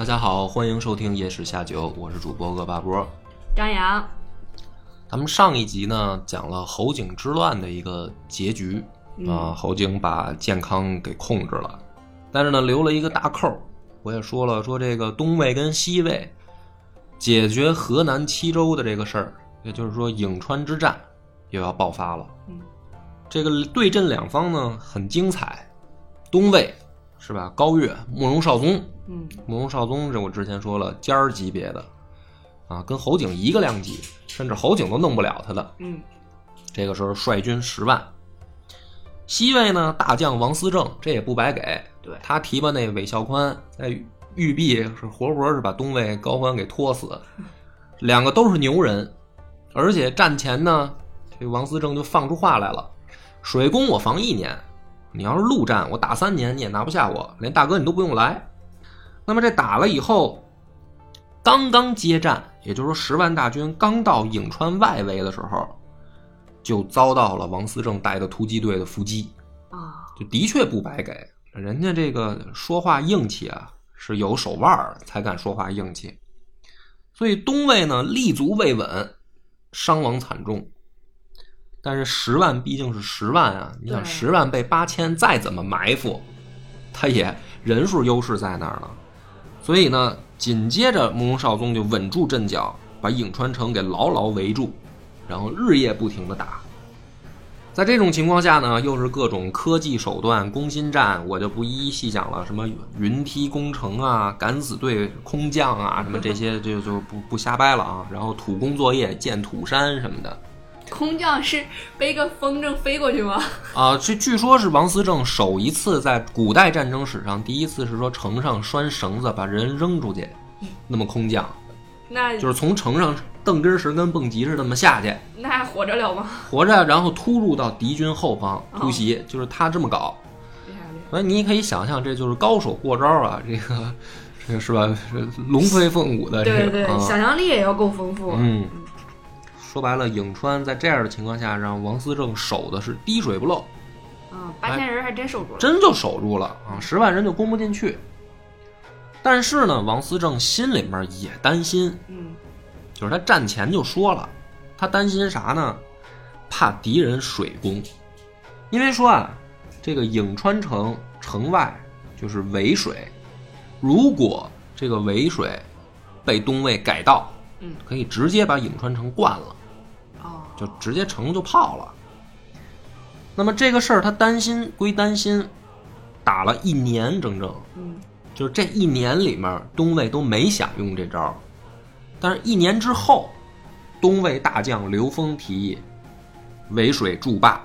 大家好，欢迎收听《夜市下酒》，我是主播恶霸波。张扬，咱们上一集呢讲了侯景之乱的一个结局啊，侯景把健康给控制了，但是呢留了一个大扣。我也说了，说这个东魏跟西魏解决河南七州的这个事儿，也就是说颍川之战又要爆发了。嗯，这个对阵两方呢很精彩，东魏是吧？高岳、慕容绍宗。嗯慕容绍宗，这我之前说了，尖儿级别的，啊，跟侯景一个量级，甚至侯景都弄不了他的。嗯这个时候率军十万，西魏呢大将王思政，这也不白给，对他提拔那韦孝宽，在玉璧是活活是把东魏高欢给拖死，两个都是牛人，而且战前呢，这个王思政就放出话来了，水攻我防一年，你要是陆战，我打三年你也拿不下我，连大哥你都不用来。那么这打了以后，刚刚接战，也就是说十万大军刚到颍川外围的时候，就遭到了王思政带的突击队的伏击，啊，就的确不白给人家这个说话硬气啊，是有手腕儿才敢说话硬气。所以东魏呢立足未稳，伤亡惨重。但是十万毕竟是十万啊，你想十万被八千，再怎么埋伏，他也人数优势在那儿呢。所以呢，紧接着慕容绍宗就稳住阵脚，把颍川城给牢牢围住，然后日夜不停的打。在这种情况下呢，又是各种科技手段攻心战，我就不一一细讲了，什么云梯攻城啊、敢死队空降啊，什么这些就就不不瞎掰了啊。然后土工作业、建土山什么的空降是背个风筝飞过去吗？啊，这据说是王思政首一次在古代战争史上第一次是说城上拴绳子把人扔出去，那么空降，那就是从城上蹬根石跟蹦极似的那么下去，那还活着了吗？活着，然后突入到敌军后方突袭，就是他这么搞。所以你可以想象，这就是高手过招啊！这个，这个是吧？龙飞凤舞的这个，对对想象力也要够丰富。嗯，说白了，颍川在这样的情况下，让王思政守的是滴水不漏，嗯，八千人还真守住了。真就守住了啊！十万人就攻不进去。但是呢，王思政心里面也担心，嗯就是他战前就说了，他担心啥呢？怕敌人水攻，因为说啊，这个颍川城城外就是渭水，如果这个渭水被东魏改道，嗯，可以直接把颍川城灌了，哦，就直接城就泡了。那么这个事儿他担心归担心，打了一年整整，嗯就是这一年里面，东魏都没想用这招儿，但是，一年之后，东魏大将刘封提议，围水筑坝，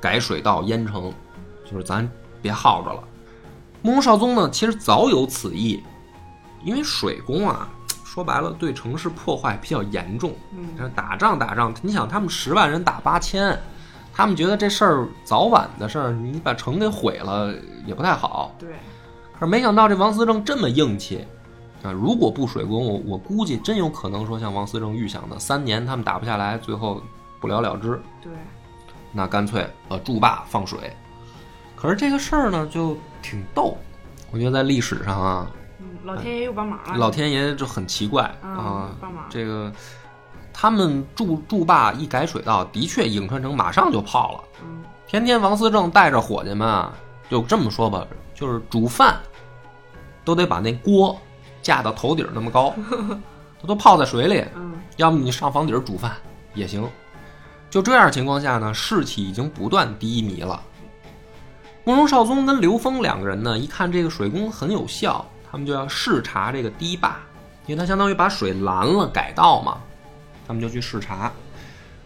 改水道淹城，就是咱别耗着了。慕容绍宗呢，其实早有此意，因为水攻啊，说白了对城市破坏比较严重。嗯打仗打仗，你想他们十万人打八千，他们觉得这事儿早晚的事儿，你把城给毁了也不太好。对，可是没想到这王思政这么硬气啊！如果不水攻，我我估计真有可能说像王思政预想的，三年他们打不下来，最后不了了之。对，那干脆呃筑坝放水。可是这个事儿呢，就挺逗。我觉得在历史上啊，嗯，老天爷又帮忙了。老天爷就很奇怪啊啊，帮忙这个他们筑筑坝一改水道，的确颍川城马上就泡了。嗯天天王思政带着伙计们啊，就这么说吧，就是煮饭都得把那锅架到头顶那么高，它都泡在水里。嗯要么你上房顶煮饭也行。就这样情况下呢，士气已经不断低迷了。慕容绍宗跟刘峰两个人呢，一看这个水攻很有效，他们就要视察这个堤坝，因为他相当于把水拦了改道嘛，他们就去视察。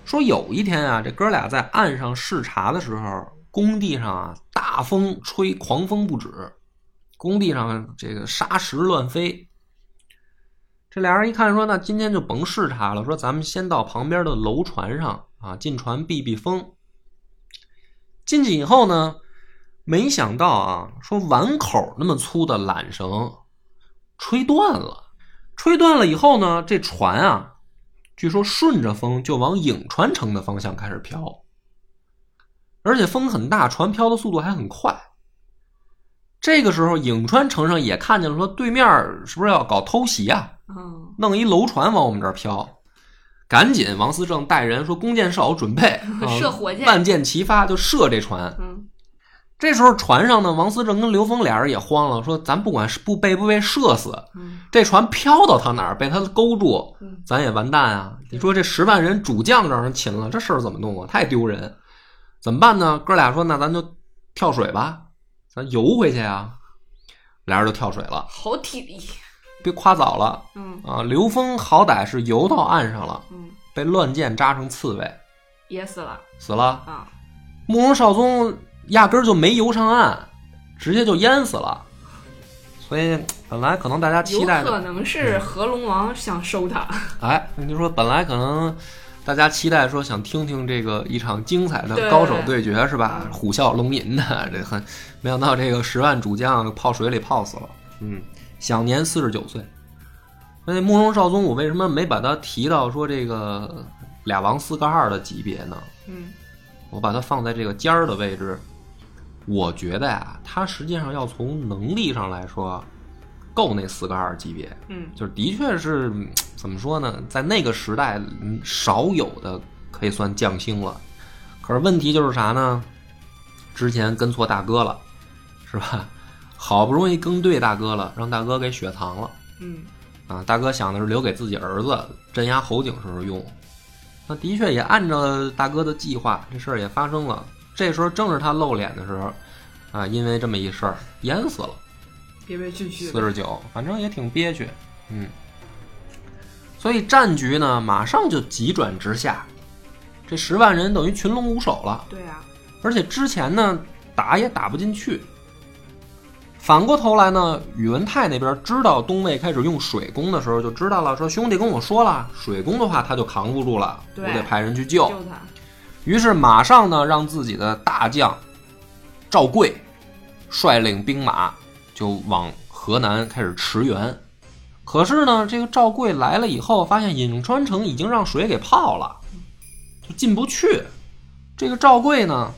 说有一天啊，这哥俩在岸上视察的时候，工地上啊大风吹，狂风不止，工地上这个沙石乱飞。这俩人一看说，那今天就甭视察了，说咱们先到旁边的楼船上啊，进船避避风。进去以后呢，没想到啊，说碗口那么粗的缆绳吹断了，吹断了以后呢，这船啊，据说顺着风就往颍川城的方向开始飘，而且风很大，船飘的速度还很快。这个时候，颍川城上也看见了，说对面是不是要搞偷袭啊？嗯，弄一楼船往我们这儿飘，赶紧王思政带人说弓箭手准备，啊射火箭万箭齐发就射这船。嗯，这时候船上呢，王思政跟刘峰俩人也慌了，说咱不管是不被不被射死，嗯，这船飘到他哪儿被他勾住嗯，咱也完蛋啊！你说这十万人主将让人擒了，这事儿怎么弄啊？太丢人，怎么办呢？哥俩说那咱就跳水吧，咱游回去啊。俩人就跳水了，好体力。别夸早了。嗯啊，刘峰好歹是游到岸上了，嗯，被乱箭扎成刺猬，也死了死了。啊。慕容绍宗压根儿就没游上岸，直接就淹死了。所以本来可能大家期待的，可能是合龙王想收他。哎，你就说本来可能大家期待说想听听这个一场精彩的高手对决是吧？嗯虎啸龙吟的，这很没想到这个十万主将泡水里泡死了，嗯，享年四十九岁。那慕容绍宗，我为什么没把他提到说这个俩王四个二的级别呢？嗯我把它放在这个尖儿的位置，我觉得呀，他实际上要从能力上来说，够那四个二级别，嗯就是的确是嗯怎么说呢，在那个时代嗯少有的可以算将星了。可是问题就是啥呢？之前跟错大哥了，是吧？好不容易跟对大哥了，让大哥给雪藏了。嗯啊，大哥想的是留给自己儿子镇压侯景时候用，那的确也按照大哥的计划，这事儿也发生了。这时候正是他露脸的时候，啊，因为这么一事儿淹死了，憋憋屈屈四十九，反正也挺憋屈，嗯。所以战局呢，马上就急转直下，这十万人等于群龙无首了。对啊，而且之前呢打也打不进去。反过头来呢，宇文泰那边知道东魏开始用水攻的时候，就知道了，说兄弟跟我说了，水攻的话他就扛不住了，我得派人去救。救他。于是马上呢，让自己的大将赵贵率领兵马就往河南开始驰援。可是呢，这个赵贵来了以后，发现颍川城已经让水给泡了，就进不去。这个赵贵呢，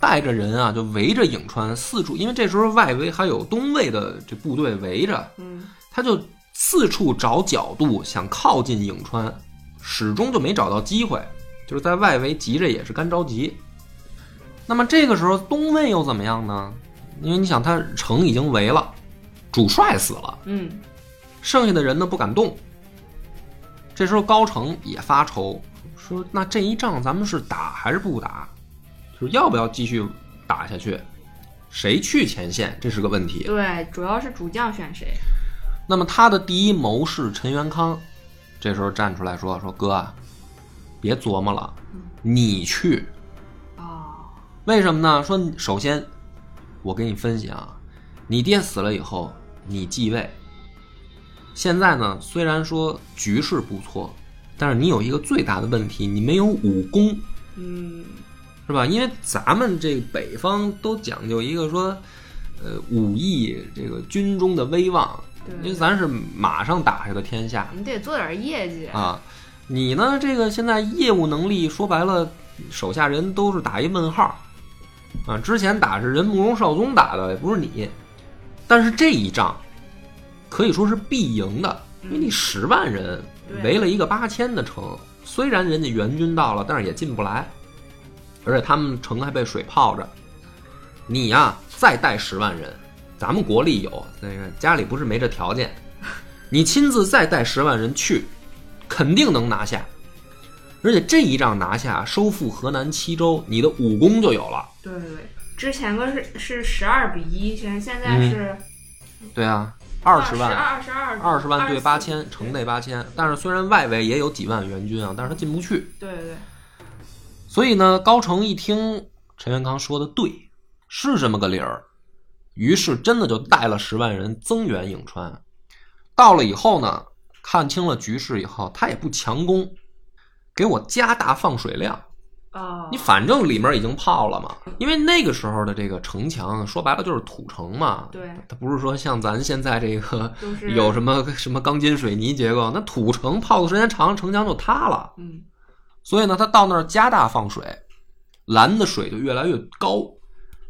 带着人啊，就围着颍川四处，因为这时候外围还有东魏的这部队围着，嗯他就四处找角度想靠近颍川，始终就没找到机会，就是在外围急着也是干着急。那么这个时候东魏又怎么样呢？因为你想，他城已经围了，主帅死了，嗯剩下的人呢不敢动。这时候高澄也发愁，说：“那这一仗咱们是打还是不打？就是要不要继续打下去？谁去前线？这是个问题。”对，主要是主将选谁？那么他的第一谋士陈元康，这时候站出来说：“说哥啊，别琢磨了，你去。哦，为什么呢？说首先，我给你分析啊，你爹死了以后，你继位。现在呢，虽然说局势不错，但是你有一个最大的问题，你没有武功，嗯是吧？因为咱们这个北方都讲究一个说，呃，武艺这个军中的威望，对因为咱是马上打下的天下，你得做点业绩。啊，你呢？这个现在业务能力说白了，手下人都是打一问号啊。之前打是人慕容少宗打的，也不是你。但是这一仗可以说是必赢的，因为你十万人围了一个八千的城，虽然人家援军到了，但是也进不来，而且他们城还被水泡着。你呀，再带十万人，咱们国力有，那个家里不是没这条件，你亲自再带十万人去，肯定能拿下。而且这一仗拿下，收复河南七州，你的武功就有了。对对对，之前个是是十二比一，现现在嗯是对啊，二十万，二十二二十万对八24千，城内八千。但是虽然外围也有几万援军啊，但是他进不去。对对对，所以呢，高成一听陈元康说的对，是这么个理儿，于是真的就带了十万人增援颍川。到了以后呢，看清了局势以后，他也不强攻，给我加大放水量。啊，你反正里面已经泡了嘛，因为那个时候的这个城墙，说白了就是土城嘛。对，它不是说像咱现在这个有什么什么钢筋水泥结构，那土城泡的时间长，城墙就塌了。嗯所以呢，他到那儿加大放水，拦的水就越来越高，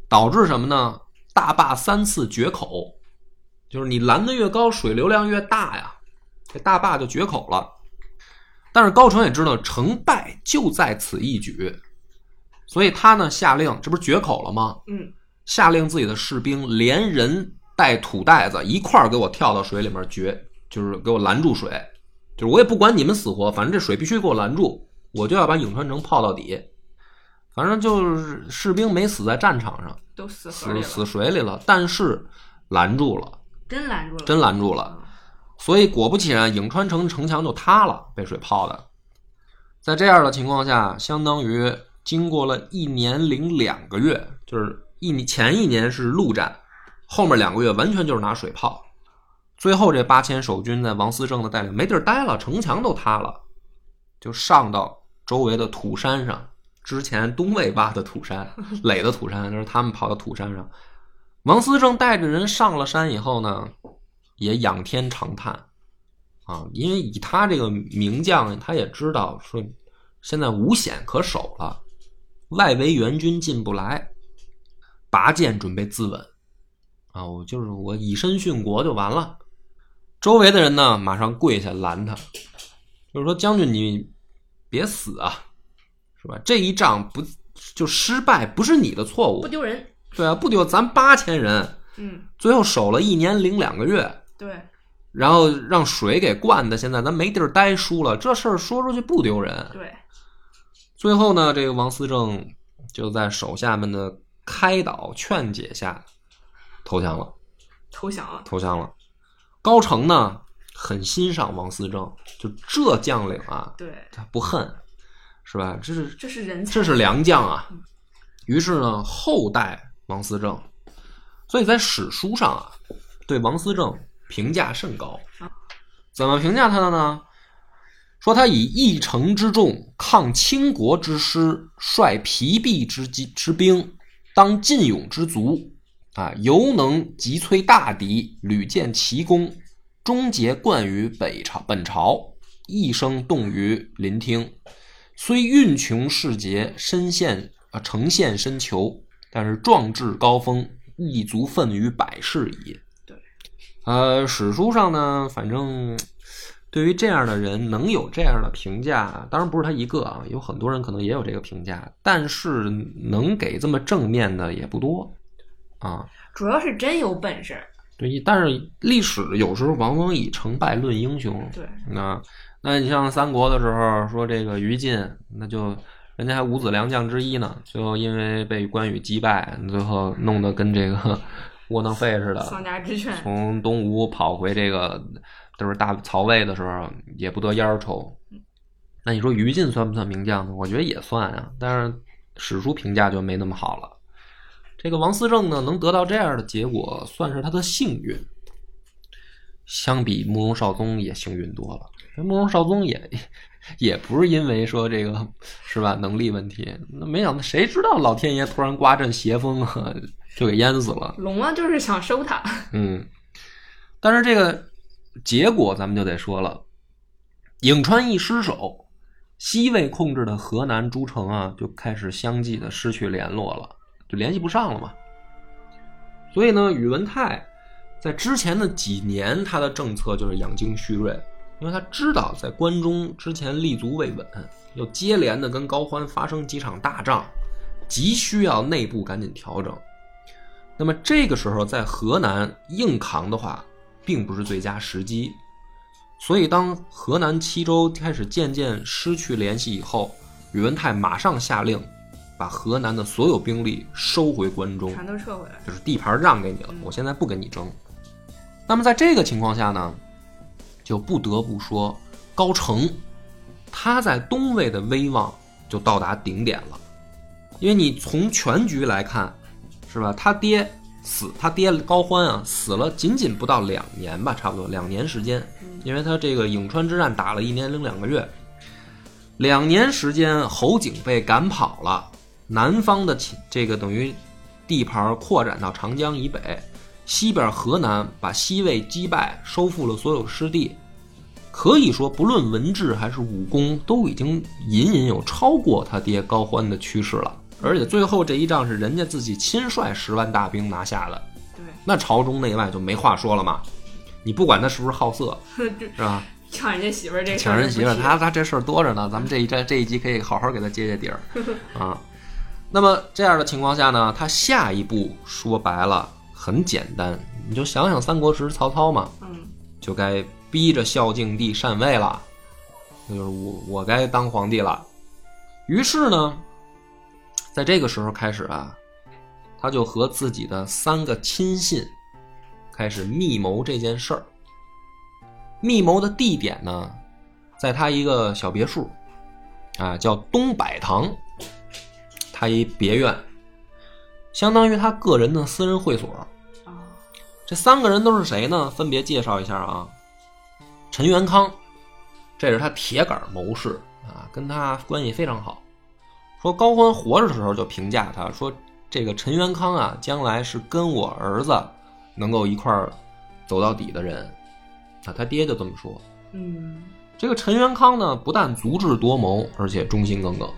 导致什么呢？大坝三次决口，就是你拦的越高，水流量越大呀，这大坝就决口了。但是高澄也知道成败就在此一举，所以他呢下令，这不是决口了吗？嗯下令自己的士兵连人带土袋子一块儿给我跳到水里面决，就是给我拦住水，就是我也不管你们死活，反正这水必须给我拦住，我就要把颍川城泡到底。反正就是士兵没死在战场上，都死死，死水里了，但是拦住了，真拦住了，真拦住了。所以果不其然，颍川城城墙就塌了，被水泡的。在这样的情况下，相当于经过了一年零两个月，就是一年前一年是陆战，后面两个月完全就是拿水泡。最后这八千守军在王思政的带领没地儿待了，城墙都塌了，就上到周围的土山上。之前东魏挖的土山、垒的土山，就是他们跑到土山上。王思政带着人上了山以后呢，也仰天长叹啊，因为以他这个名将，他也知道说现在无险可守了，外围援军进不来，拔剑准备自刎啊！我就是我以身殉国就完了。周围的人呢，马上跪下拦他，就是说将军你别死啊，是吧？这一仗不就失败，不是你的错误不，丢人。对啊，不丢咱八千人，嗯，最后守了一年零两个月，对，然后让水给灌的，现在咱没地儿待，输了，这事儿说出去不丢人。对，最后呢，这个王思政就在手下们的开导劝解下投降了，投降了。投降了。高澄呢很欣赏王思政，就这将领啊，对，他不恨，是吧？这是这是人才，这是良将啊。于是呢，后代王思政，所以在史书上啊，对王思政评价甚高。怎么评价他的呢？说他以一城之众抗倾国之师，率疲弊之之兵，当劲勇之卒，啊，犹能击摧大敌，屡建奇功，终结冠于北朝本朝，一生动于临听。虽运穷世节，身陷啊呈现深囚，但是壮志高峰，亦足奋于百世矣。对，呃，史书上呢，反正对于这样的人能有这样的评价，当然不是他一个啊，有很多人可能也有这个评价，但是能给这么正面的也不多啊。主要是真有本事。对，但是历史有时候往往以成败论英雄。对，那那你像三国的时候说这个于禁，那就人家还五子良将之一呢，最后因为被关羽击败，最后弄得跟这个窝囊废似的，丧家之犬。从东吴跑回这个都是大曹魏的时候，也不得烟儿抽。那你说于禁算不算名将呢？我觉得也算啊，但是史书评价就没那么好了。这个王思政呢，能得到这样的结果，算是他的幸运。相比慕容绍宗也幸运多了。慕容绍宗也也不是因为说这个是吧能力问题，那没想到谁知道老天爷突然刮阵邪风啊，就给淹死了。龙王就是想收他。嗯，但是这个结果咱们就得说了，颍川一失守，西魏控制的河南诸城啊，就开始相继的失去联络了，就联系不上了嘛。所以呢，宇文泰在之前的几年，他的政策就是养精蓄锐，因为他知道在关中之前立足未稳，又接连的跟高欢发生几场大仗，急需要内部赶紧调整。那么这个时候在河南硬扛的话，并不是最佳时机。所以当河南七州开始渐渐失去联系以后，宇文泰马上下令，把河南的所有兵力收回关中，全都撤回来。就是地盘让给你了，我现在不跟你争。那么在这个情况下呢，就不得不说高澄，他在东魏的威望就到达顶点了，因为你从全局来看，是吧？他爹死，他爹高欢啊死了仅仅不到两年吧，差不多两年时间，因为他这个颍川之战打了一年零两个月，两年时间，侯景被赶跑了，南方的这个等于地盘扩展到长江以北，西边河南把西魏击败，收复了所有失地，可以说不论文治还是武功，都已经隐隐有超过他爹高欢的趋势了。而且最后这一仗是人家自己亲率十万大兵拿下的，对，那朝中内外就没话说了嘛。你不管他是不是好色，是吧？抢人家媳妇儿这事抢人媳妇儿，他他这事儿多着呢。咱们这一站这一集可以好好给他揭揭底儿 啊。那么这样的情况下呢，他下一步说白了很简单，你就想想三国时曹操嘛，嗯就该逼着孝敬帝禅位了，那就是我我该当皇帝了。于是呢，在这个时候开始啊，他就和自己的三个亲信开始密谋这件事儿。密谋的地点呢，在他一个小别墅，啊，叫东柏堂，他一别院，相当于他个人的私人会所。啊这三个人都是谁呢？分别介绍一下啊。陈元康，这是他铁杆谋士啊，跟他关系非常好。说高欢活着的时候就评价他说，这个陈元康啊，将来是跟我儿子能够一块儿走到底的人啊。他爹就这么说。嗯这个陈元康呢，不但足智多谋，而且忠心耿耿，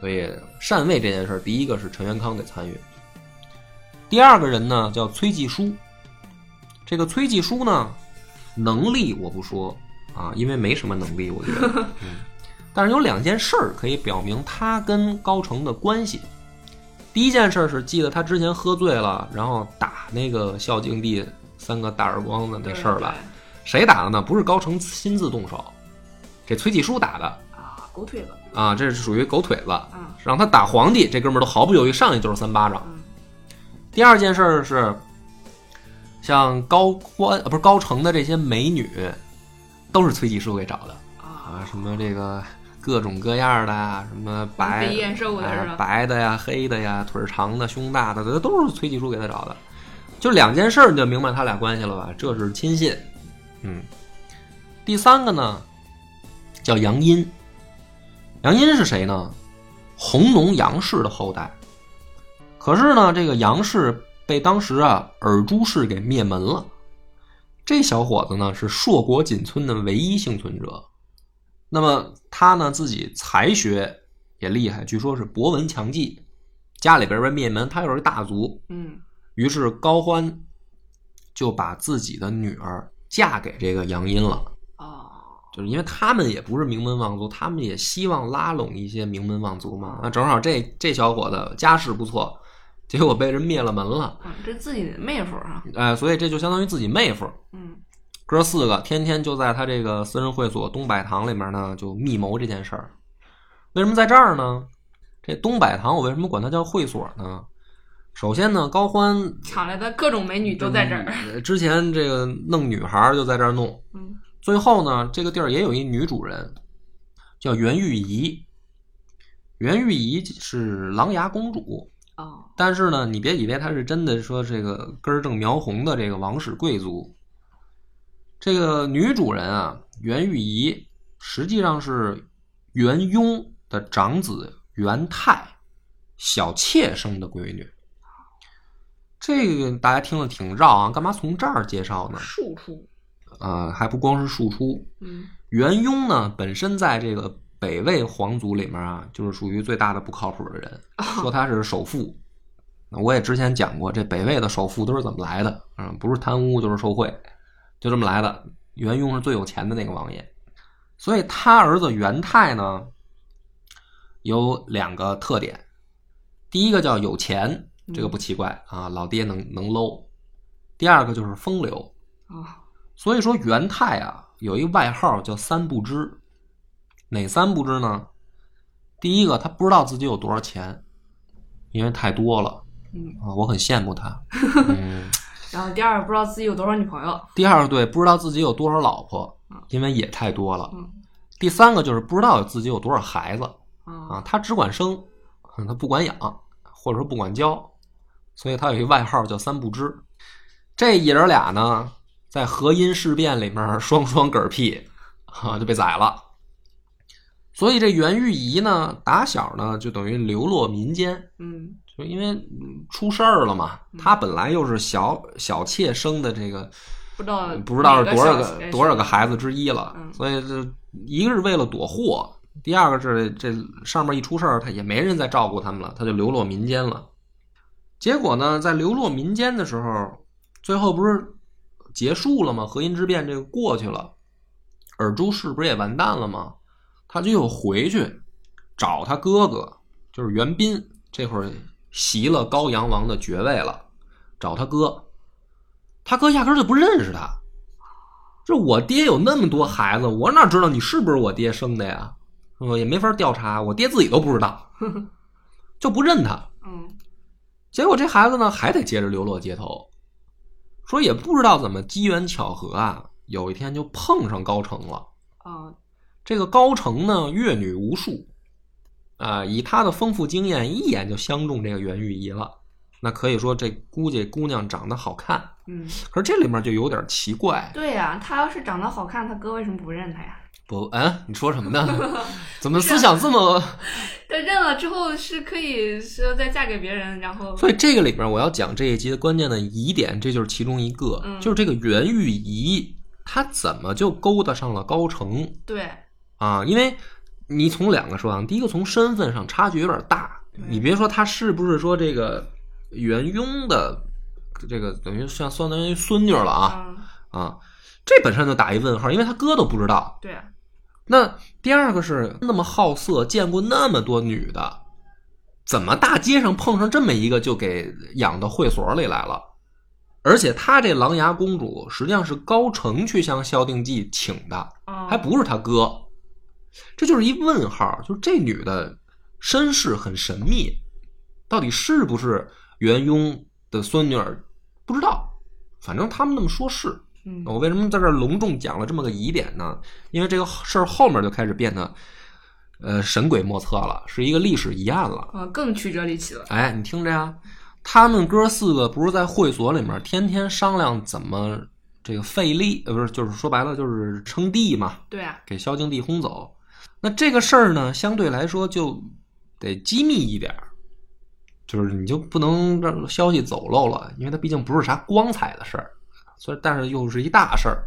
所以禅位这件事儿，第一个是陈元康得参与。第二个人呢叫崔继书，这个崔继书呢，能力我不说啊，因为没什么能力，我觉得，嗯，但是有两件事儿可以表明他跟高成的关系。第一件事儿是记得他之前喝醉了，然后打那个孝敬帝三个大耳光的那事儿吧？？谁打的呢？不是高成亲自动手，这崔继书打的啊，狗腿子，啊，这是属于狗腿子，啊让他打皇帝，这哥们儿都毫不犹豫上去就是三巴掌。嗯第二件事儿是，像高欢啊不是高成的这些美女，都是崔继书给找的啊啊，什么这个各种各样的啊，什么白？白的呀、黑的呀、腿长的、胸大的，这都是崔继书给他找的。就两件事儿，你就明白他俩关系了吧？这是亲信。嗯，第三个呢，叫杨殷。杨殷是谁呢？弘农杨氏的后代。可是呢，这个杨氏被当时啊尔朱氏给灭门了。这小伙子呢是硕果仅存的唯一幸存者。那么他呢自己才学也厉害，据说是博闻强记。家里边被灭门，他又是大族，嗯于是高欢就把自己的女儿嫁给这个杨殷了。哦就是因为他们也不是名门望族，他们也希望拉拢一些名门望族嘛。那正好这这小伙子家世不错，结果被人灭了门了，嗯，这自己的妹夫啊，哎，所以这就相当于自己妹夫。嗯哥四个天天就在他这个私人会所东柏堂里面呢，就密谋这件事儿。为什么在这儿呢？这东柏堂我为什么管它叫会所呢？首先呢，高欢抢来的各种美女都在这儿，呃之前这个弄女孩儿就在这儿弄，嗯最后呢，这个地儿也有一女主人，叫袁玉仪。袁玉仪是琅琊公主，哦但是呢，你别以为她是真的说这个根正苗红的这个王室贵族。这个女主人啊，袁玉仪实际上是袁雍的长子袁泰小妾生的闺女。这个大家听了挺绕啊，干嘛从这儿介绍呢？庶出，啊、还不光是庶出，嗯袁雍呢本身在这个北魏皇族里面啊，就是属于最大的不靠谱的人，说他是首富。那我也之前讲过，这北魏的首富都是怎么来的？嗯，不是贪污就是受贿，就这么来的。元雍是最有钱的那个王爷，所以他儿子元泰呢有两个特点，第一个叫有钱，这个不奇怪啊，老爹能能搂；第二个就是风流，啊所以说元泰啊有一个外号叫三不知，哪三不知呢？第一个他不知道自己有多少钱，因为太多了嗯，啊，我很羡慕他。嗯，然后第二个不知道自己有多少女朋友，第二个对不知道自己有多少老婆，因为也太多了。嗯第三个就是不知道自己有多少孩子啊啊，他只管生，嗯他不管养，或者说不管教，所以他有一外号叫三不知。这爷儿俩呢，在河阴事变里面双双嗝屁，啊，就被宰了。所以这袁玉仪呢，打小呢就等于流落民间，嗯就因为嗯出事儿了嘛。他本来又是小小妾生的这个，不知道不知道是多少个多少个孩子之一了，嗯所以这一个是为了躲祸，第二个是这上面一出事儿，他也没人再照顾他们了，他就流落民间了。结果呢，在流落民间的时候，最后不是结束了吗？河阴之变这个过去了，尔朱氏不是也完蛋了吗？他就又回去找他哥哥，就是袁斌，这会儿袭了高阳王的爵位了，找他哥。他哥压根儿就不认识他，这我爹有那么多孩子，我哪知道你是不是我爹生的呀？是吧？也没法调查，我爹自己都不知道，就不认他。嗯结果这孩子呢，还得接着流落街头，说也不知道怎么机缘巧合啊，有一天就碰上高成了。啊这个高成呢，阅女无数，啊，以他的丰富经验，一眼就相中这个袁玉仪了。那可以说，这估计姑娘长得好看，嗯，可是这里面就有点奇怪。对呀、他要是长得好看，他哥为什么不认他呀？不，嗯，你说什么呢？怎么思想这么 他认了之后是可以说再嫁给别人，然后所以这个里面我要讲这一集的关键的疑点，这就是其中一个，嗯就是这个袁玉仪，她怎么就勾搭上了高成对，啊？因为你从两个说啊，第一个从身份上差距有点大，你别说他是不是说这个元雍的这个等于像相当于孙女了啊嗯，啊，这本身就打一问号，因为他哥都不知道。对啊，那第二个是那么好色，见过那么多女的，怎么大街上碰上这么一个就给养到会所里来了？而且他这琅琊公主实际上是高成去向萧定济请的，嗯还不是他哥，这就是一问号。就是这女的身世很神秘，到底是不是元雍的孙女儿不知道，反正他们那么说是。嗯我为什么在这儿隆重讲了这么个疑点呢？因为这个事儿后面就开始变得，呃，神鬼莫测了，是一个历史疑案了。啊更曲折离奇了。哎，你听着呀，他们哥四个不是在会所里面天天商量怎么这个费力，呃，不是，就是说白了就是称帝嘛，对啊，给萧敬帝轰走。那这个事儿呢，相对来说就得机密一点儿，就是你就不能让消息走漏了，因为它毕竟不是啥光彩的事儿，所以但是又是一大事儿。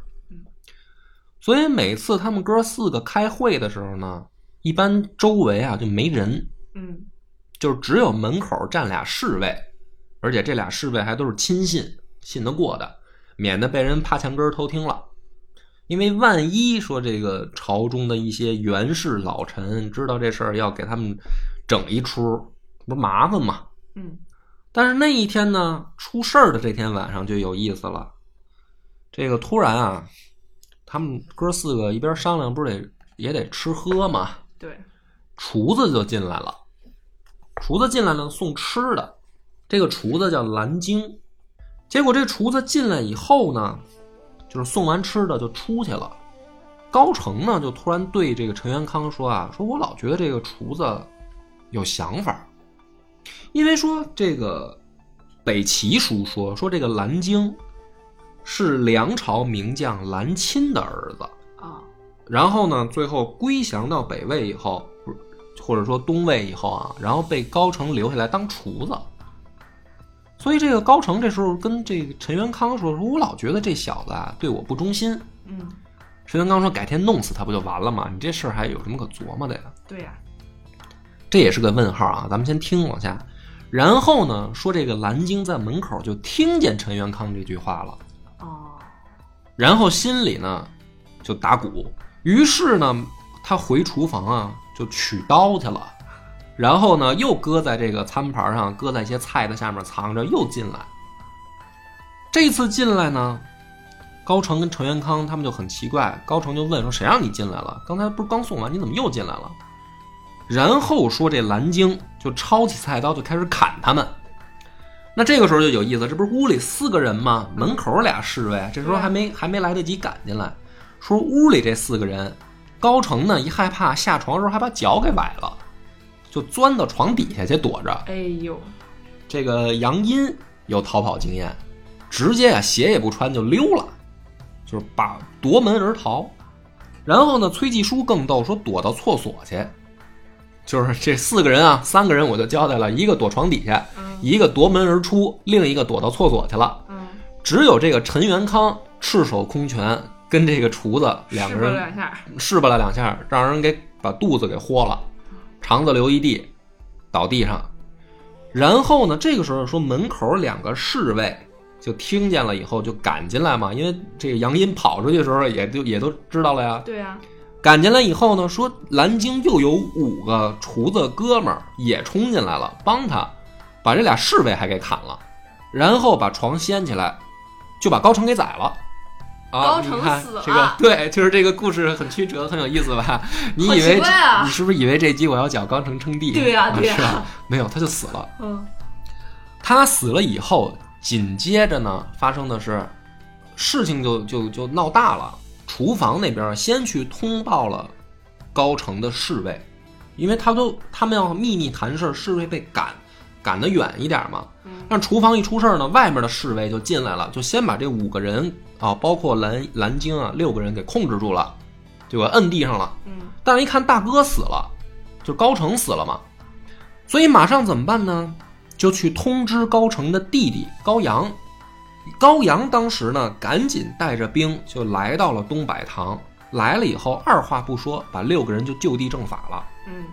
所以每次他们哥四个开会的时候呢，一般周围啊就没人，嗯就是只有门口站俩侍卫，而且这俩侍卫还都是亲信，信得过的，免得被人趴墙根儿偷听了。因为万一说这个朝中的一些元氏老臣知道这事儿，要给他们整一出，不是麻烦吗？嗯但是那一天呢，出事儿的这天晚上就有意思了。这个突然啊，他们哥四个一边商量，不是得也得吃喝吗？对，厨子就进来了。厨子进来了送吃的，这个厨子叫蓝鲸。结果这厨子进来以后呢，就是送完吃的就出去了。高成呢就突然对这个陈元康说啊，说我老觉得这个厨子有想法，因为说这个北齐书说说这个蓝鲸是梁朝名将蓝钦的儿子。啊然后呢，最后归降到北魏以后，或者说东魏以后啊，然后被高成留下来当厨子。所以这个高成这时候跟这个陈元康说：“说我老觉得这小子啊对我不忠心。嗯，”陈元康说：“改天弄死他不就完了吗？你这事儿还有什么可琢磨的呀对呀、？”这也是个问号啊，咱们先听往下。然后呢，说这个蓝鲸在门口就听见陈元康这句话了。哦，然后心里呢就打鼓，于是呢，他回厨房啊就取刀去了，然后呢又搁在这个餐盘上，搁在一些菜的下面藏着，又进来。这次进来呢，高成跟陈元康他们就很奇怪，高成就问说：“谁让你进来了？刚才不是刚送完，你怎么又进来了？”然后说这蓝鲸就抄起菜刀就开始砍他们。那这个时候就有意思，这不是屋里四个人吗？门口俩侍卫，这时候还没还没来得及赶进来。说屋里这四个人，高成呢一害怕下床的时候还把脚给崴了，就钻到床底下去躲着。哎呦，这个杨殷有逃跑经验，直接啊鞋也不穿就溜了。就是把夺门而逃。然后呢，崔继书更逗，说躲到厕所去。就是这四个人啊，三个人我就交代了，一个躲床底下，嗯一个夺门而出，另一个躲到厕所去了。嗯，只有这个陈元康赤手空拳，跟这个厨子两个人了两下，试吧了两下，让人给把肚子给豁了，肠子流一地，倒地上。然后呢，这个时候说门口两个侍卫就听见了以后就赶进来嘛，因为这个杨殷跑出去的时候也就也都知道了呀。对啊，赶进来以后呢，说蓝鲸又有五个厨子哥们儿也冲进来了，帮他把这俩侍卫还给砍了，然后把床掀起来，就把高成给宰了。啊，高成你看死了这个 对，就是这个故事很曲折，很有意思吧？你以为啊你是不是以为这集我要讲高成称帝？对呀啊对呀是吧没有，他就死了。嗯他死了以后，紧接着呢，发生的是事情就就就闹大了。厨房那边先去通报了高城的侍卫，因为他都他们要秘密谈事儿，侍卫被赶赶得远一点嘛。嗯但厨房一出事儿呢，外面的侍卫就进来了，就先把这五个人啊，包括蓝蓝鲸啊，六个人给控制住了，就给摁地上了。嗯但是一看大哥死了，就高成死了嘛，所以马上怎么办呢？就去通知高成的弟弟高阳。高阳当时呢，赶紧带着兵就来到了东柏堂。来了以后，二话不说，把六个人就就地正法了，嗯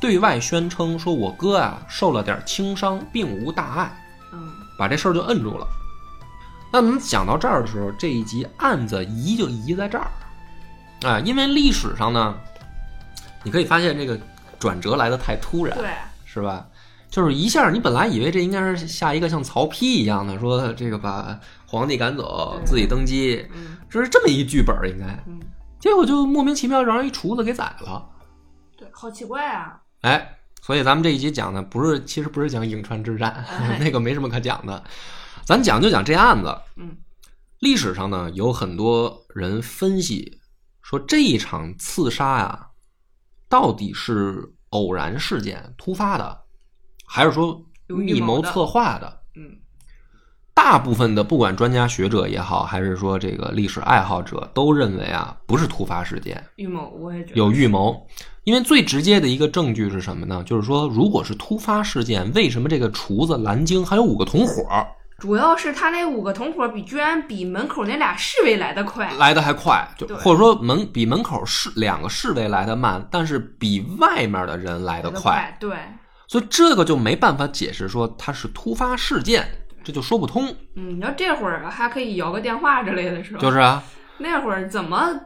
对外宣称说：“我哥啊受了点轻伤，并无大碍。”嗯把这事儿就摁住了。那我们讲到这儿的时候，这一集案子移就移在这儿，啊，因为历史上呢，你可以发现这个转折来的太突然，对，是吧？就是一下，你本来以为这应该是下一个像曹丕一样的，说这个把皇帝赶走，自己登基，嗯这是这么一剧本应该，嗯结果就莫名其妙让人一厨子给宰了，对，好奇怪啊，哎，所以咱们这一集讲的不是，其实不是讲颍川之战，哎 那个没什么可讲的，咱讲就讲这案子。嗯历史上呢，有很多人分析说这一场刺杀呀，到底是偶然事件突发的，还是说预密谋策划的？嗯大部分的不管专家学者也好，还是说这个历史爱好者，都认为啊，不是突发事件，预谋，我也觉得。有预谋。因为最直接的一个证据是什么呢？就是说，如果是突发事件，为什么这个厨子蓝鲸还有五个同伙主要是他那五个同伙比居然比门口那俩侍卫来的快，来的还快？就或者说门比门口侍两个侍卫来的慢，但是比外面的人来的快，，对，所以这个就没办法解释说他是突发事件，这就说不通。嗯，你要这会儿还可以摇个电话之类的是吧？就是啊，那会儿怎么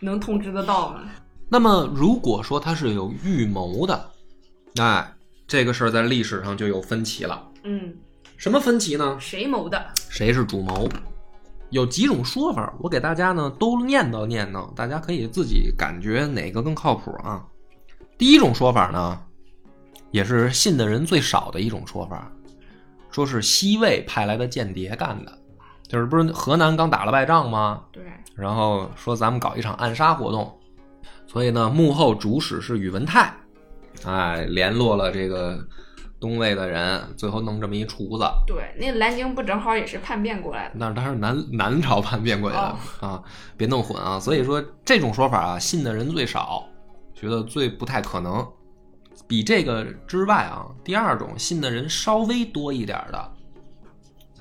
能通知得到呢？那么如果说他是有预谋的，哎，这个事儿在历史上就有分歧了。嗯，什么分歧呢？谁谋的？谁是主谋？有几种说法，我给大家呢都念叨念叨，大家可以自己感觉哪个更靠谱啊。第一种说法呢，也是信的人最少的一种说法，说是西魏派来的间谍干的，就是不是河南刚打了败仗吗？对，然后说咱们搞一场暗杀活动，所以呢，幕后主使是宇文泰，哎，联络了这个东魏的人，最后弄这么一厨子。对，那蓝鲸不正好也是叛变过来的？那他是南南朝叛变过来的、啊，别弄混啊！所以说这种说法啊，信的人最少，觉得最不太可能。比这个之外啊，第二种信的人稍微多一点的，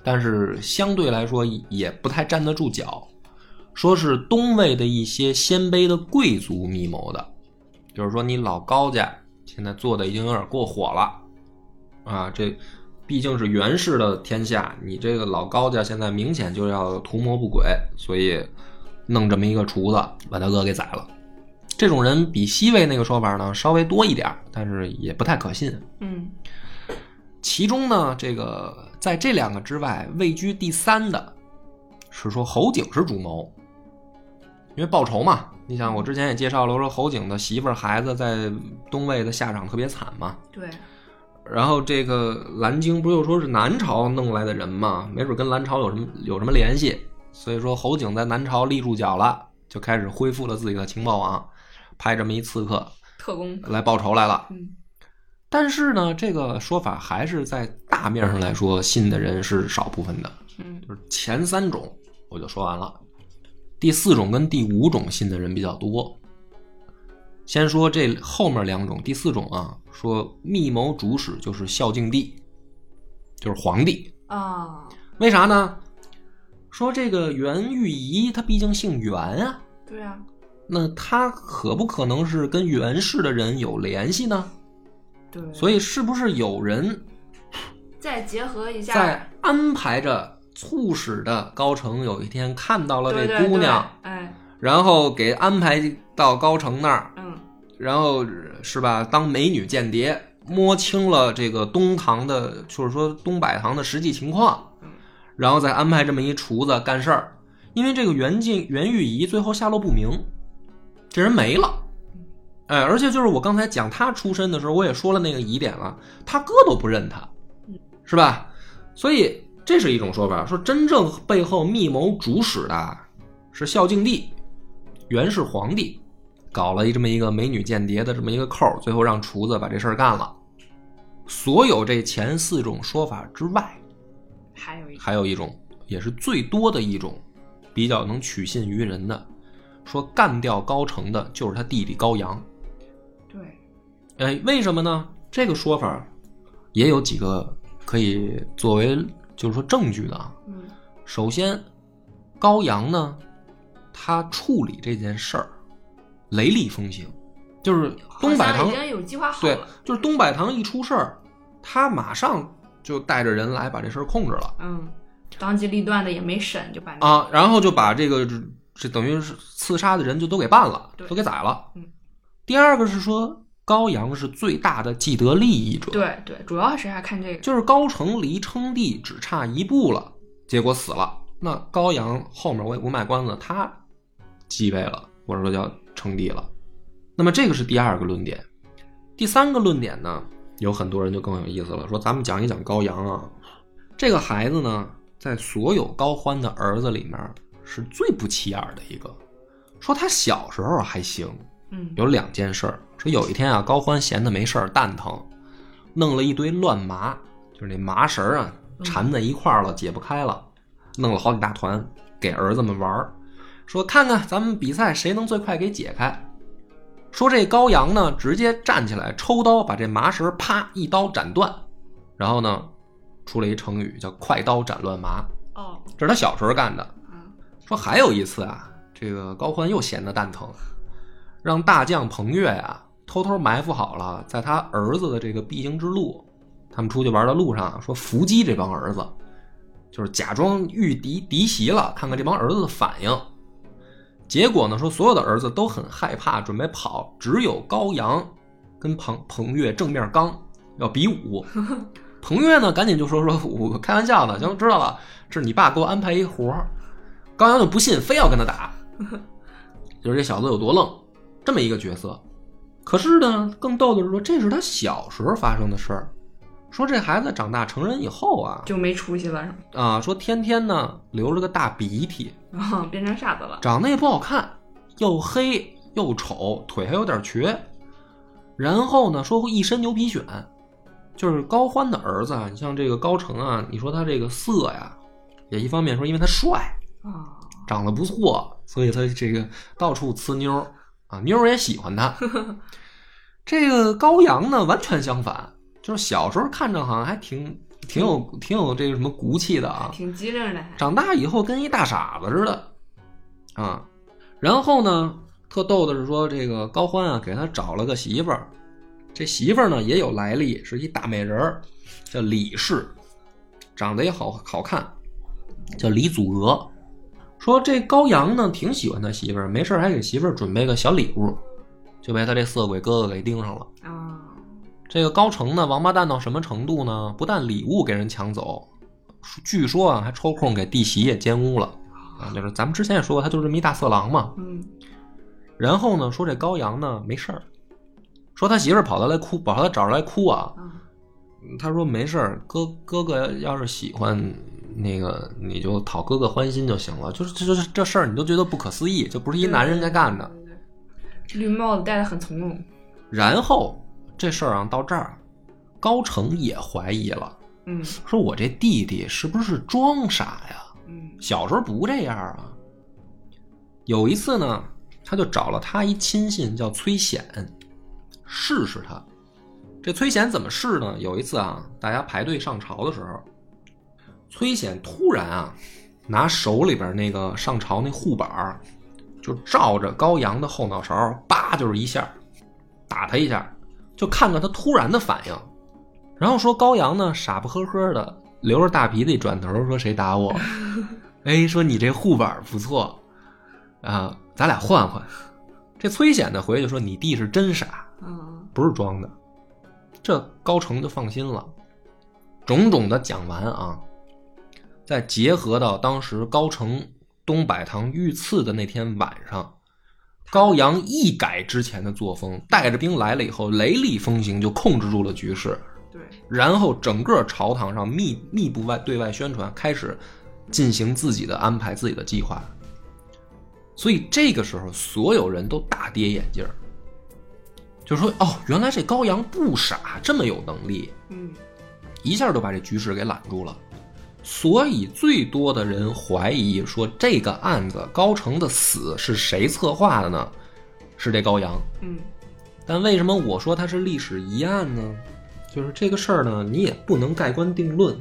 但是相对来说也不太站得住脚，说是东魏的一些鲜卑的贵族密谋的，就是说你老高家现在做的已经有点过火了啊，这毕竟是袁氏的天下，你这个老高家现在明显就要图谋不轨，所以弄这么一个厨子把他哥给宰了。这种人比西魏那个说法呢稍微多一点，但是也不太可信。嗯其中呢，这个在这两个之外位居第三的是说侯景是主谋，因为报仇嘛。你想，我之前也介绍了，我说侯景的媳妇儿孩子在东魏的下场特别惨嘛。对，然后这个蓝鲸不又说是南朝弄来的人嘛，没准跟南朝有什么有什么联系，所以说侯景在南朝立住脚了，就开始恢复了自己的情报网，派这么一刺客特工，来报仇来了。嗯但是呢，这个说法还是在大面上来说，信的人是少部分的。嗯就是前三种我就说完了，第四种跟第五种信的人比较多。先说这后面两种，第四种啊，说密谋主使就是孝敬帝，就是皇帝。啊，为啥呢？说这个袁玉仪他毕竟姓袁啊，对啊，那他可不可能是跟袁氏的人有联系呢？对，所以是不是有人再结合一下，在安排着促使的高成有一天看到了这姑娘，对哎，然后给安排到高成那儿，嗯，然后是吧？当美女间谍，摸清了这个东堂的，就是说东百堂的实际情况嗯，然后再安排这么一厨子干事儿。因为这个袁静袁玉仪最后下落不明，这人没了。哎，而且就是我刚才讲他出身的时候，我也说了那个疑点了，他哥都不认他，是吧？所以这是一种说法，说真正背后密谋主使的是孝敬帝，元氏皇帝，搞了一这么一个美女间谍的这么一个扣，最后让厨子把这事儿干了。所有这前四种说法之外，还有一个，还有一种，也是最多的一种，比较能取信于人的，说干掉高成的就是他弟弟高阳。对，哎，为什么呢？这个说法也有几个可以作为就是说证据的啊。嗯，首先，高阳呢，他处理这件事儿雷厉风行，就是东百堂已经有计划好对，，就是东百堂一出事儿，他马上就带着人来把这事儿控制了嗯，当机立断的也没审就把，啊，然后就把这个这这等于是刺杀的人就都给办了，都给宰了。嗯，第二个是说高阳是最大的既得利益者，对对，主要是还看这个，就是高成离称帝只差一步了，结果死了。那高阳后面我也不卖关子，他继位了，或者说叫称帝了。那么这个是第二个论点。第三个论点呢，有很多人就更有意思了，说咱们讲一讲高阳啊，这个孩子呢，在所有高欢的儿子里面是最不起眼的一个。说他小时候还行，嗯，有两件事儿。说有一天啊，高欢闲的没事儿，蛋疼，弄了一堆乱麻，就是那麻绳啊，缠在一块儿了，解不开了，弄了好几大团给儿子们玩儿，说看看咱们比赛谁能最快给解开。说这高阳呢，直接站起来抽刀把这麻绳啪一刀斩断，然后呢，出了一成语叫“快刀斩乱麻哦，”，这是他小时候干的。嗯，说还有一次啊，这个高欢又闲得蛋疼，让大将彭越呀、偷偷埋伏好了，在他儿子的这个必经之路，他们出去玩的路上，说伏击这帮儿子，就是假装遇敌敌袭了，看看这帮儿子的反应。结果呢，说所有的儿子都很害怕，准备跑，只有高阳跟彭彭越正面刚，要比武。彭越呢，赶紧就说说我开玩笑呢，行，知道了，这是你爸给我安排一活儿。高阳就不信，非要跟他打，就是这小子有多愣，这么一个角色。可是呢，更逗的是说，这是他小时候发生的事儿。说这孩子长大成人以后啊，就没出息了是吗？啊，说天天呢流着个大鼻涕，啊，变成傻子了，长得也不好看，又黑又丑，腿还有点瘸。然后呢，说一身牛皮癣，就是高欢的儿子啊。你像这个高成啊，你说他这个色呀，也一方面说因为他帅，啊，长得不错，所以他这个到处呲妞儿啊，妞儿也喜欢他。这个高阳呢，完全相反，就是小时候看着好像还挺挺有挺有这个什么骨气的啊，挺机灵的，长大以后跟一大傻子似的，啊，然后呢，特逗的是说，这个高欢啊，给他找了个媳妇儿，这媳妇儿呢也有来历，是一大美人儿，叫李氏，长得也好好看，叫李祖娥。说这高阳呢挺喜欢他媳妇儿，没事儿还给媳妇儿准备个小礼物，就被他这色鬼哥哥给盯上了。啊，这个高成呢，王八蛋到什么程度呢？不但礼物给人抢走，据说啊，还抽空给弟媳也奸污了啊！就是咱们之前也说过，他就是这么一大色狼嘛。嗯，然后呢，说这高阳呢没事儿，说他媳妇儿跑他来哭，跑他找着来哭啊。啊，他说没事儿，哥哥哥要是喜欢那个，你就讨哥哥欢心就行了。就是这这这事儿，你都觉得不可思议，就不是一男人该干的。绿帽子戴的很从容，然后这事儿啊到这儿，高成也怀疑了。嗯说我这弟弟是不是装傻呀？嗯，小时候不这样啊。有一次呢，他就找了他一亲信叫崔显，试试他。这崔显怎么试呢？有一次啊，大家排队上朝的时候，崔显突然啊，拿手里边那个上朝那护板儿就照着高阳的后脑勺，叭就是一下，打他一下，就看看他突然的反应。然后说高阳呢，傻不呵呵的，留着大鼻子，一转头说谁打我？哎，说你这护板不错啊，咱俩换换。这崔显呢回去说你弟是真傻，嗯不是装的。这高成就放心了。种种的讲完啊，再结合到当时高成东柏堂遇刺的那天晚上，高阳一改之前的作风，带着兵来了以后，雷厉风行，就控制住了局势。对，然后整个朝堂上密密不外对外宣传，开始进行自己的安排、自己的计划。所以这个时候，所有人都大跌眼镜儿，就说：“哦，原来这高阳不傻，这么有能力，嗯一下就把这局势给揽住了。”所以最多的人怀疑说，这个案子高成的死是谁策划的呢？是这高阳。嗯但为什么我说它是历史疑案呢？就是这个事儿呢，你也不能盖棺定论，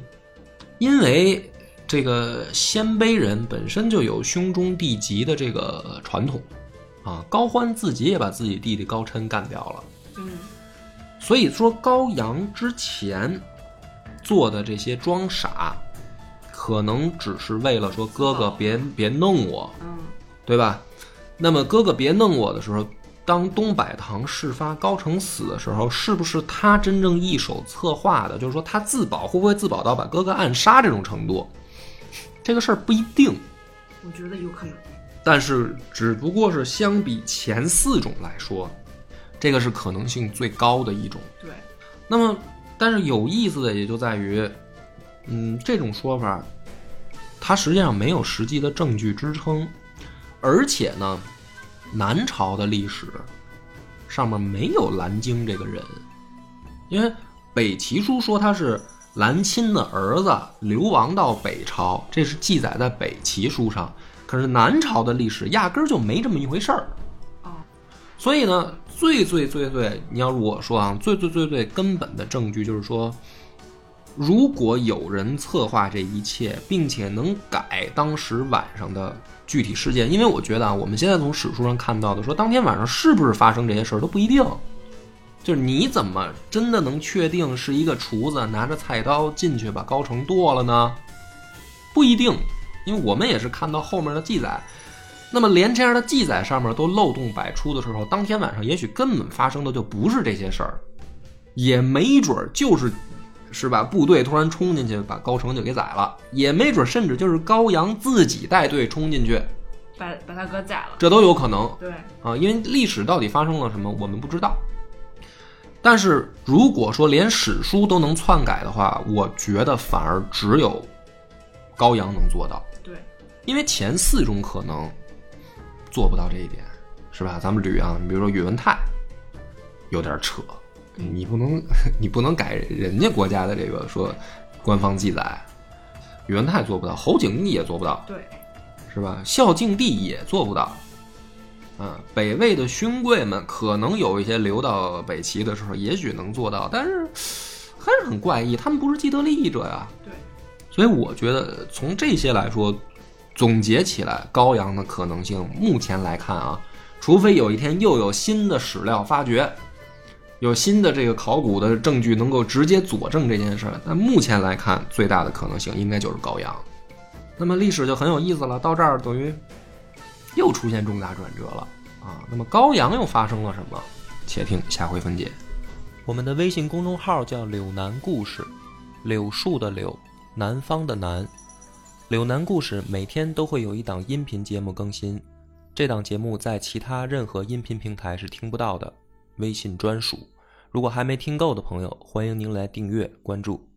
因为这个鲜卑人本身就有兄终弟及的这个传统，啊，高欢自己也把自己弟弟高琛干掉了，嗯所以说高阳之前做的这些装傻，可能只是为了说哥哥别别弄我，嗯对吧？那么哥哥别弄我的时候，当东柏堂事发高成死的时候，是不是他真正一手策划的？就是说他自保会不会自保到把哥哥暗杀这种程度？这个事儿不一定，我觉得有可能。但是只不过是相比前四种来说，这个是可能性最高的一种。对，那么，但是有意思的也就在于，嗯，这种说法，它实际上没有实际的证据支撑，而且呢，南朝的历史上面没有蓝鲸这个人，因为北齐书说他是蓝钦的儿子流亡到北朝，这是记载在北齐书上，可是南朝的历史压根儿就没这么一回事儿。啊，所以呢，最最最最，你要我说啊，最最最最根本的证据就是说，如果有人策划这一切，并且能改当时晚上的具体事件，因为我觉得啊，我们现在从史书上看到的说，当天晚上是不是发生这些事儿都不一定。就是你怎么真的能确定是一个厨子拿着菜刀进去把高成剁了呢？不一定，因为我们也是看到后面的记载。那么连这样的记载上面都漏洞百出的时候，当天晚上也许根本发生的就不是这些事儿，也没准儿就是，是吧？部队突然冲进去把高成就给宰了，也没准甚至就是高阳自己带队冲进去，把把他哥宰了。这都有可能对，啊。因为历史到底发生了什么，我们不知道。但是如果说连史书都能篡改的话，我觉得反而只有高阳能做到。对，因为前四种可能做不到这一点，是吧？咱们捋啊，你比如说宇文泰，有点扯，你不能 你不能改人家国家的这个说官方记载，宇文泰做不到，侯景义也做不到，对，是吧？孝敬帝也做不到。嗯，北魏的勋贵们可能有一些流到北齐的时候，也许能做到，但是还是很怪异，他们不是既得利益者呀。对，所以我觉得从这些来说，总结起来，高阳的可能性，目前来看啊，除非有一天又有新的史料发掘，有新的这个考古的证据能够直接佐证这件事儿，但目前来看，最大的可能性应该就是高阳。那么历史就很有意思了，到这儿等于又出现重大转折了啊。那么高阳又发生了什么？且听下回分解。我们的微信公众号叫“柳南故事”，柳树的柳，南方的南。柳南故事每天都会有一档音频节目更新，这档节目在其他任何音频平台是听不到的，微信专属。如果还没听够的朋友，欢迎您来订阅关注。